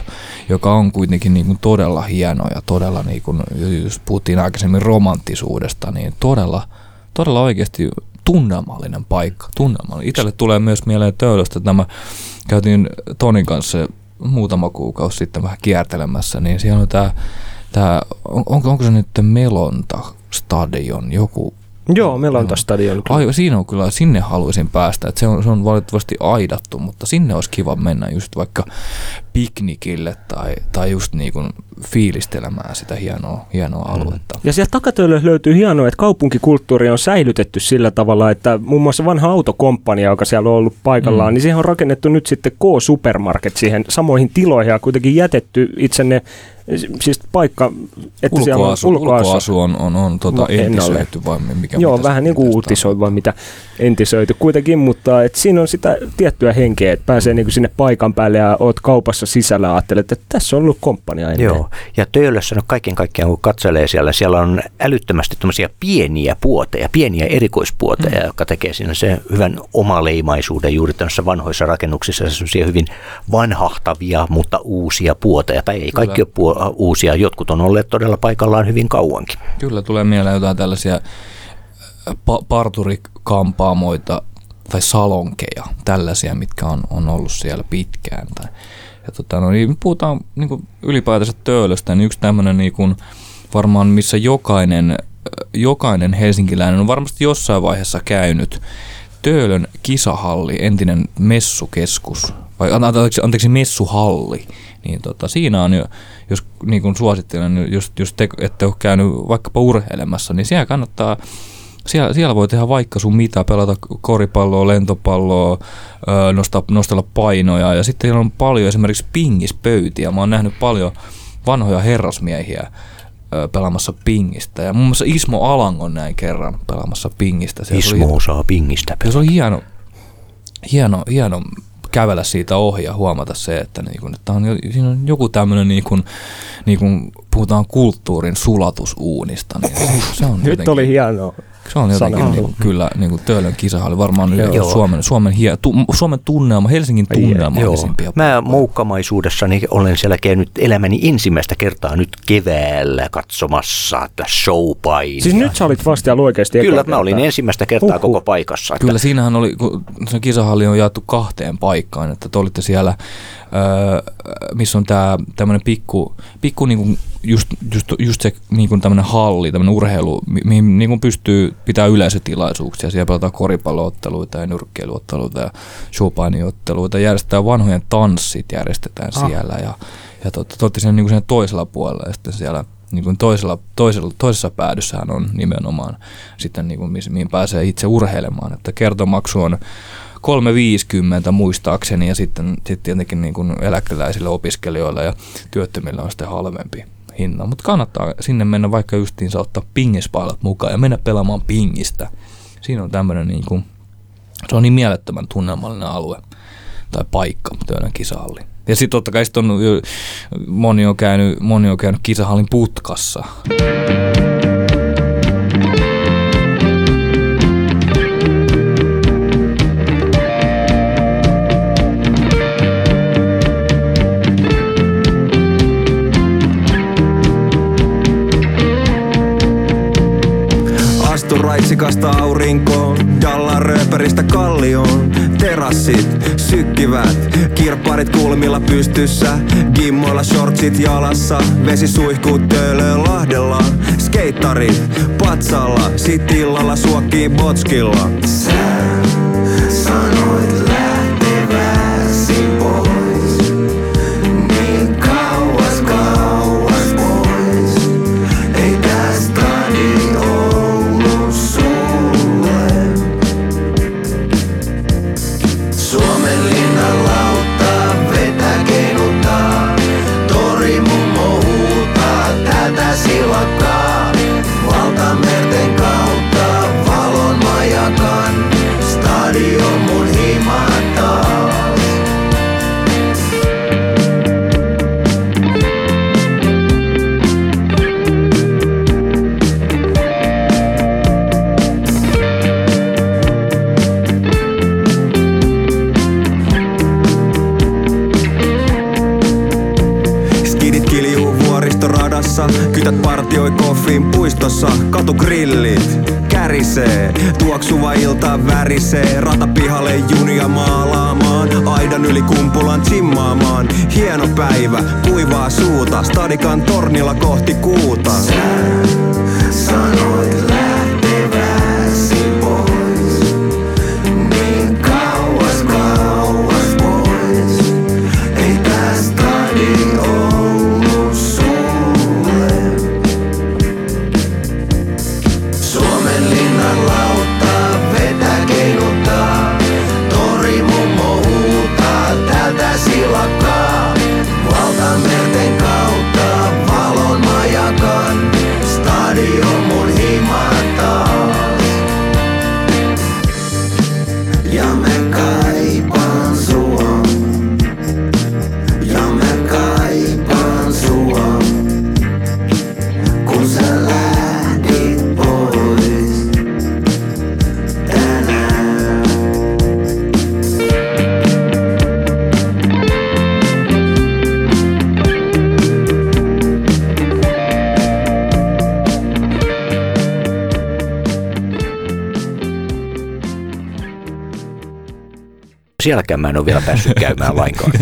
joka on kuitenkin niinku todella hieno ja todella, niinku, jos puhuttiin aikaisemmin romanttisuudesta, niin todella, todella oikeasti tunnelmallinen paikka. Tunnelmallinen. Itselle tulee myös mieleen töölöstä, että mä käytiin Tonin kanssa muutama kuukausi sitten vähän kiertelemässä, niin siellä on tämä, on, onko, onko se nyt Melonta stadion, joku Joo, meillä on stadion. Ai, siinä on kyllä, sinne haluaisin päästä. Et se, on, se on valitettavasti aidattu, mutta sinne olisi kiva mennä just vaikka piknikille tai, tai just niin kuin fiilistelemään sitä hienoa, hienoa aluetta. Ja sieltä takatöille löytyy hienoa, että kaupunkikulttuuri on säilytetty sillä tavalla, että muun muassa vanha autokomppania, joka siellä on ollut paikallaan, Mm. mm. niin siihen on rakennettu nyt sitten K-supermarket siihen samoihin tiloihin ja kuitenkin jätetty itse ne, siis paikka, että siellä on Ulkoasu, ulkoasu on, on, on tota ennalleen. entisöity vai mikä Joo, vähän niin kuin uutisoi vai mitä entisöity kuitenkin, mutta et siinä on sitä tiettyä henkeä, että pääsee niin kuin sinne paikan päälle ja oot kaupassa sisällä ja ajattelet, että tässä on ollut komppania ennen. Joo, ja Töölössä no kaiken kaikkiaan kun katselee siellä, siellä on älyttömästi tämmöisiä pieniä puoteja, pieniä erikoispuoteja, mm. jotka tekee siinä se hyvän omaleimaisuuden juuri tämmöisissä vanhoissa rakennuksissa, semmoisia hyvin vanhahtavia, mutta uusia puoteja, tai ei Kyllä. kaikki ole puo- uusia, jotkut on olleet todella paikallaan hyvin kauankin. Kyllä tulee mieleen jotain tällaisia äh, pa- parturikampaamoita tai salonkeja, tällaisia, mitkä on, on ollut siellä pitkään. Tai, ja tota, no, niin puhutaan niin kuin ylipäätänsä töölöstä, niin yksi tämmöinen niin kuin, varmaan, missä jokainen, äh, jokainen helsinkiläinen on varmasti jossain vaiheessa käynyt. Töölön kisahalli, entinen messukeskus, vai an- anteeksi, anteeksi messuhalli, niin tota, siinä on jo, jos niin kuin suosittelen, niin jos, jos te ette ole käynyt vaikkapa urheilemassa, niin siellä kannattaa, siellä, siellä voi tehdä vaikka sun mitä, pelata koripalloa, lentopalloa, nostaa, nostella painoja ja sitten siellä on paljon esimerkiksi pingispöytiä. Mä oon nähnyt paljon vanhoja herrasmiehiä pelaamassa pingistä ja muun muassa Ismo Alangon näin kerran pelaamassa pingistä. Siellä se oli- Ismo osaa pingistä ja se oli hieno, hieno, hieno kävellä siitä ohi ja huomata se, että, niin kun, että on, siinä on joku tämmöinen, niin kun, niin kun puhutaan kulttuurin sulatusuunista, niin se, se on Nyt jotenkin, oli hienoa. Se on jotenkin sana. niin kuin, kyllä niin kuin Töölön kisahalli, varmaan Joo. Joo. Suomen, Suomen, hie, tu, Suomen tunnelma, Helsingin jee, tunnelmallisimpia. Mä moukkamaisuudessani olen siellä käynyt elämäni ensimmäistä kertaa nyt keväällä katsomassa tätä showpainia. Siis nyt sä olit vasta oikeasti Kyllä, mä olin ensimmäistä kertaa Huhhuh. koko paikassa. Että Kyllä siinähän oli, kun se kisahalli on jaettu kahteen paikkaan, että te olitte siellä, öö, missä on tämä tämmöinen pikku, pikku niinku just, just, just se niinku tämmöinen halli, tämmöinen urheilu, mi- mihin niinku pystyy pitää yleisötilaisuuksia. Siellä pelataan koripallootteluita ja nyrkkeilyotteluita ja showpainiotteluita. Järjestetään vanhojen tanssit, järjestetään Ah. siellä ja, ja totta, totta siinä niinku sen toisella puolella ja sitten siellä niin kuin toisella, toisella, toisessa päädyssähän on nimenomaan sitten niin kuin, mihin pääsee itse urheilemaan. Että kertomaksu on 3,50 muistaakseni ja sitten, sitten tietenkin niin kuin eläkeläisille opiskelijoille ja työttömille on sitten halvempi hinta. Mutta kannattaa sinne mennä vaikka justiinsa ottaa pingispailat mukaan ja mennä pelaamaan pingistä. Siinä on tämmöinen niin kuin, se on niin mielettömän tunnelmallinen alue tai paikka, Töölön kisahalli. Ja sitten totta kai sit on, moni on käynyt, moni on käynyt kisahallin putkassa. Astu Korsikasta aurinkoon, Dallan rööperistä kallioon. Terassit sykkivät, kirpparit kulmilla pystyssä. Gimmoilla shortsit jalassa, vesi suihkuu töölöön lahdella. Skeittarit patsalla, sit illalla suokkii botskilla. Sä puistossa, katugrillit kärisee, tuoksuva ilta värisee, ratapihalle junia maalaamaan, aidan yli kumpulan chimmaamaan, hieno päivä, kuivaa suuta, stadikan tornilla kohti kuuta. Sä sanoit lähteväsi Sielläkään mä en ole vielä päässyt käymään lainkaan.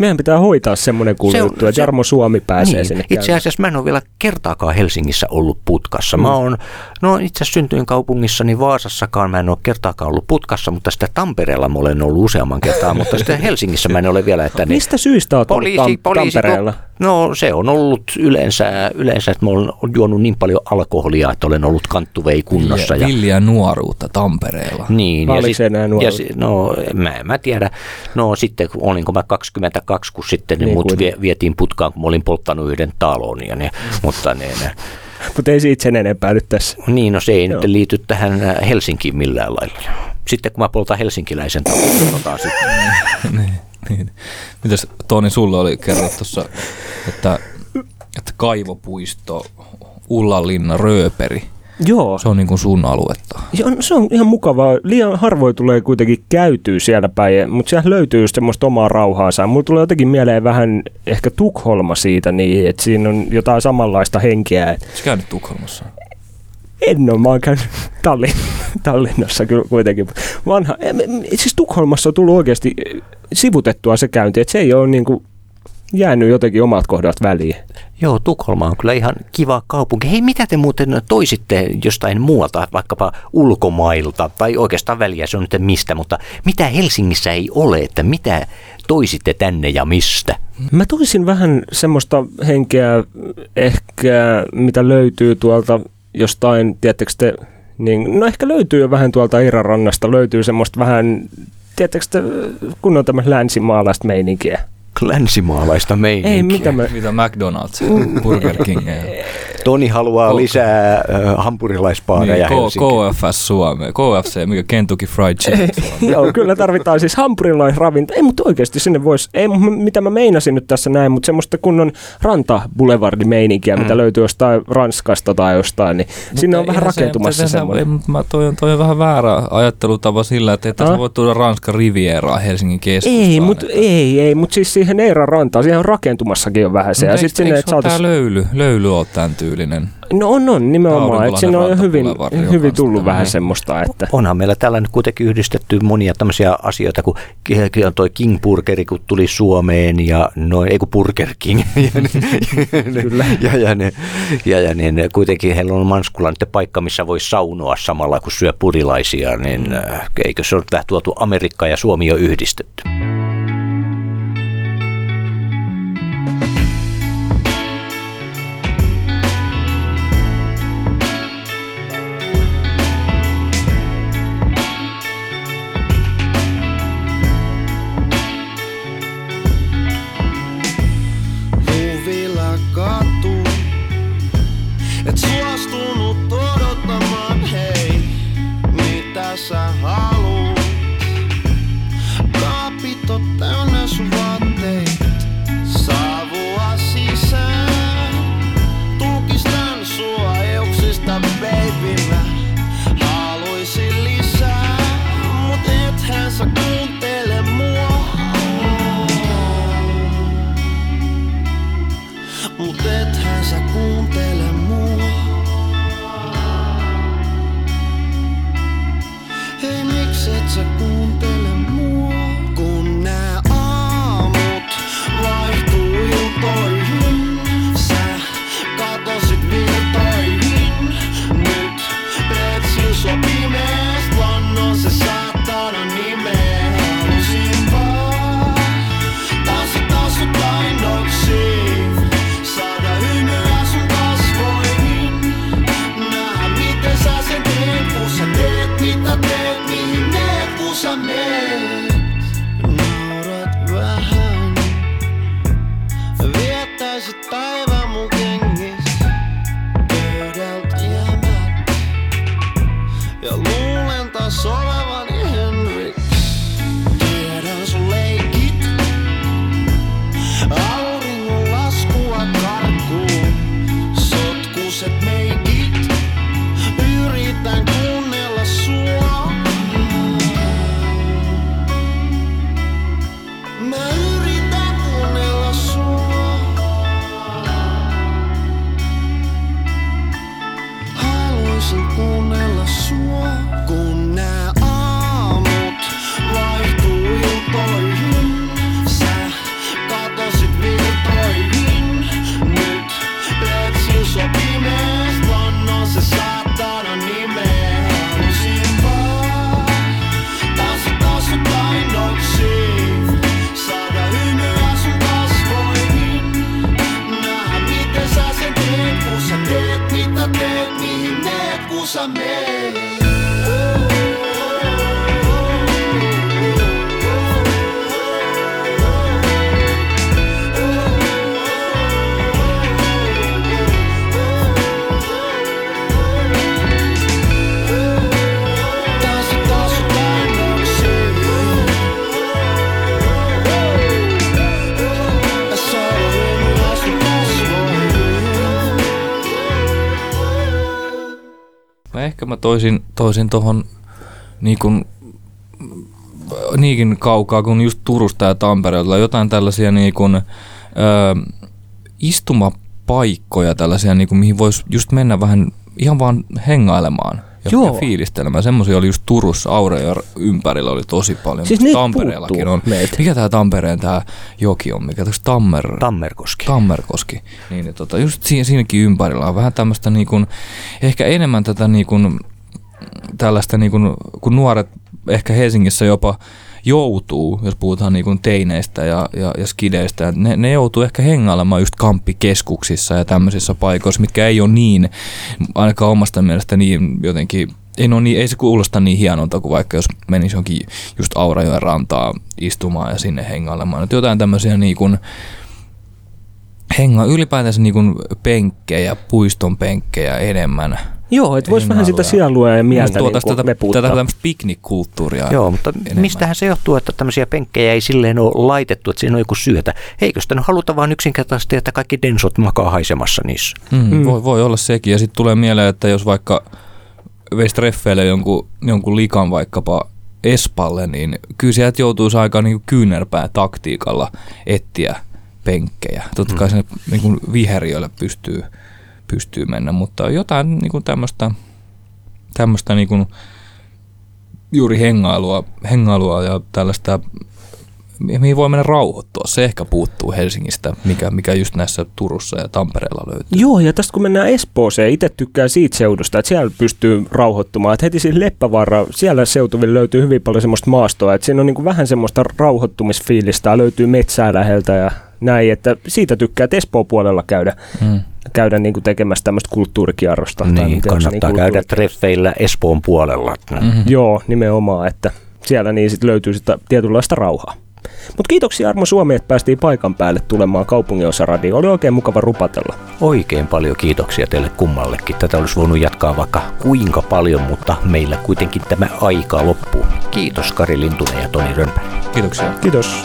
Meidän pitää hoitaa semmoinen kuulu Se että Jarmo Suomi pääsee niin, sinne itse asiassa mä en ole vielä kertaakaan Helsingissä ollut putkassa. Mä oon, no itse asiassa syntyin kaupungissani Vaasassakaan, mä en ole kertaakaan ollut putkassa, mutta sitä Tampereella mä olen ollut useamman kertaa, mutta sitä Helsingissä mä en ole vielä. Että ne, Mistä syistä olet ollut Tam- Tampereella? No se on ollut yleensä, yleensä että mä olen juonut niin paljon alkoholia, että olen ollut kanttuvei kunnossa. Ja, villiä nuoruutta Tampereella. Niin, ja, enää nuori? ja si- no mä, mä tiedä. No sitten kun olinko mä 22, kun sitten niin Niin mut vie, vietiin putkaan, kun mä olin polttanut yhden talon. Ja ne, mutta ne, ne, Mutta ei siitä sen enempää nyt tässä. niin no se ei Joo. nyt liity tähän äh, Helsinkiin millään lailla. Sitten kun mä poltan helsinkiläisen talon, katsotaan sitten. niin, niin. Mitäs Toni, sulle oli kerrottu tuossa, että, että kaivopuisto, Ullanlinna, Rööperi, Joo. se on niin kuin sun aluetta. Ja on, se on ihan mukavaa. Liian harvoin tulee kuitenkin käytyä siellä päin, mutta siellä löytyy just semmoista omaa rauhaansa. Mulla tulee jotenkin mieleen vähän ehkä Tukholma siitä, niin, että siinä on jotain samanlaista henkeä. Et Oletko käynyt Tukholmassa? En ole, mä oon käynyt Tallin, Tallinnassa kyllä kuitenkin. Vanha, siis Tukholmassa on tullut oikeasti sivutettua se käynti, että se ei ole niin kuin jäänyt jotenkin omat kohdat väliin. Joo, Tukholma on kyllä ihan kiva kaupunki. Hei, mitä te muuten toisitte jostain muualta, vaikkapa ulkomailta, tai oikeastaan väliä se on nyt mistä, mutta mitä Helsingissä ei ole, että mitä toisitte tänne ja mistä? Mä toisin vähän semmoista henkeä ehkä, mitä löytyy tuolta jostain, tiedättekö te, niin, no ehkä löytyy jo vähän tuolta Iirarannasta, löytyy semmoista vähän, tiedättekö te, kun on tämmöistä länsimaalaista meininkiä. Länsimaalaista meininkiä. Ei, mitä mä, Mitä McDonald's, Burger King ja Toni haluaa Ko- lisää äh, hampurilaispaareja niin, K-. KFS Suomeen, KFC, mikä Kentucky Fried Chicken. Joo, kyllä tarvitaan siis hampurilaisravinto. Ei, mutta oikeasti sinne voisi, ei, mitä mä meinasin nyt tässä näin, mutta semmoista kunnon ranta meininkiä, mitä Mm. löytyy jostain Ranskasta tai jostain, niin sinne on vähän se- rakentumassa se, se, semmoinen. ei, mutta mä toi, on, toi on vähän väärä ajattelutapa sillä, että ei tässä Ah? voi tuoda Ranskan rivieraa Helsingin keskustaan. Ei, mutta että- ei, ei, mutta siis siihen Eiran rantaan, siihen on rakentumassakin jo vähän se. Mut Ja sitten sinne, eikö että saatais... löyly, löyly on tämän tyylinen? No on, on nimenomaan. Että siinä on jo hyvin, on hyvin tullut vähän tämmöinen. semmoista, että Onhan meillä tällä nyt kuitenkin yhdistetty monia tämmöisiä asioita, kun toi King Burgeri, kun tuli Suomeen ja noin, ei kun Burger King. Ja, ne, Kyllä. ja, ja, ne, ja, ja niin, kuitenkin heillä on Manskulla nyt paikka, missä voi saunoa samalla kun syö purilaisia, niin äh, eikö se ole vähän tuotu Amerikka ja Suomi on yhdistetty? in Mä toisin, toisin tohon niin niinkin kaukaa kuin just Turusta ja Tampereelta. Jotain tällaisia niin kuin, ö, istumapaikkoja tällaisia, niin kuin, mihin voisi just mennä vähän ihan vaan hengailemaan. Ja, Joo. ja fiilistelemään. Semmoisia oli just Turussa, Aureja ympärillä oli tosi paljon. Siis niitä Tampereellakin on. meiltä. Mikä tää Tampereen tää joki on? Mikä tässä Tammer... Tammerkoski. Tammerkoski. Niin, niin tota, just siinä, siinäkin ympärillä on vähän tämmöistä niin kuin, ehkä enemmän tätä niin kuin, tällaista niin kuin, kun nuoret ehkä Helsingissä jopa joutuu, jos puhutaan niin kuin teineistä ja, ja, ja skideistä, ne, ne joutuu ehkä hengailemaan just kamppikeskuksissa ja tämmöisissä paikoissa, mitkä ei ole niin, ainakaan omasta mielestä niin jotenkin, ei, no niin, ei se kuulosta niin hienolta kuin vaikka jos menisi jonkin just Aurajoen rantaa istumaan ja sinne hengailemaan. Että jotain tämmöisiä niin kuin, henga ylipäätänsä niin kuin penkkejä, puiston penkkejä enemmän. Joo, että voisi vähän sitä sielua ja mieltä Tuo niin tätä, tätä tämmöistä piknikkulttuuria. Joo, mutta enemmän. mistähän se johtuu, että tämmöisiä penkkejä ei silleen ole laitettu, että siinä on joku syötä? Eikö sitä nyt haluta vaan yksinkertaisesti, että kaikki densot makaa haisemassa niissä? Mm, Mm. mm. voi, voi olla sekin. Ja sitten tulee mieleen, että jos vaikka veisi treffeille jonkun, jonkun likan vaikkapa Espalle, niin kyllä sieltä joutuisi aika niin kyynärpää taktiikalla etsiä penkkejä. Totta kai sinne niin viheriöille pystyy, pystyy mennä, mutta jotain niin kuin tämmöistä, tämmöistä niin kuin juuri hengailua, hengailua ja tällaista, mihin voi mennä rauhoittua. Se ehkä puuttuu Helsingistä, mikä, mikä just näissä Turussa ja Tampereella löytyy. Joo, ja tästä kun mennään Espooseen, itse tykkään siitä seudusta, että siellä pystyy rauhoittumaan. Että heti siinä Leppävaara, siellä seutuvilla löytyy hyvin paljon semmoista maastoa, että siinä on niin vähän semmoista rauhoittumisfiilistä, löytyy metsää läheltä ja näin, että siitä tykkää Espoon puolella käydä, Mm. käydä niin kuin tekemässä tämmöistä kulttuurikierrosta. tai Niin, onko se kannattaa niin käydä kulttuuri- treffeillä Espoon puolella. Mm-hmm. Joo, nimenomaan, että siellä niin sit löytyy sitä tietynlaista rauhaa. Mutta kiitoksia Armo Suomi, että päästiin paikan päälle tulemaan kaupunginosaradio. Oli oikein mukava rupatella. Oikein paljon kiitoksia teille kummallekin. Tätä olisi voinut jatkaa vaikka kuinka paljon, mutta meillä kuitenkin tämä aika loppuu. Kiitos Kari Lintunen ja Toni Rönnberg. Kiitoksia. Kiitos.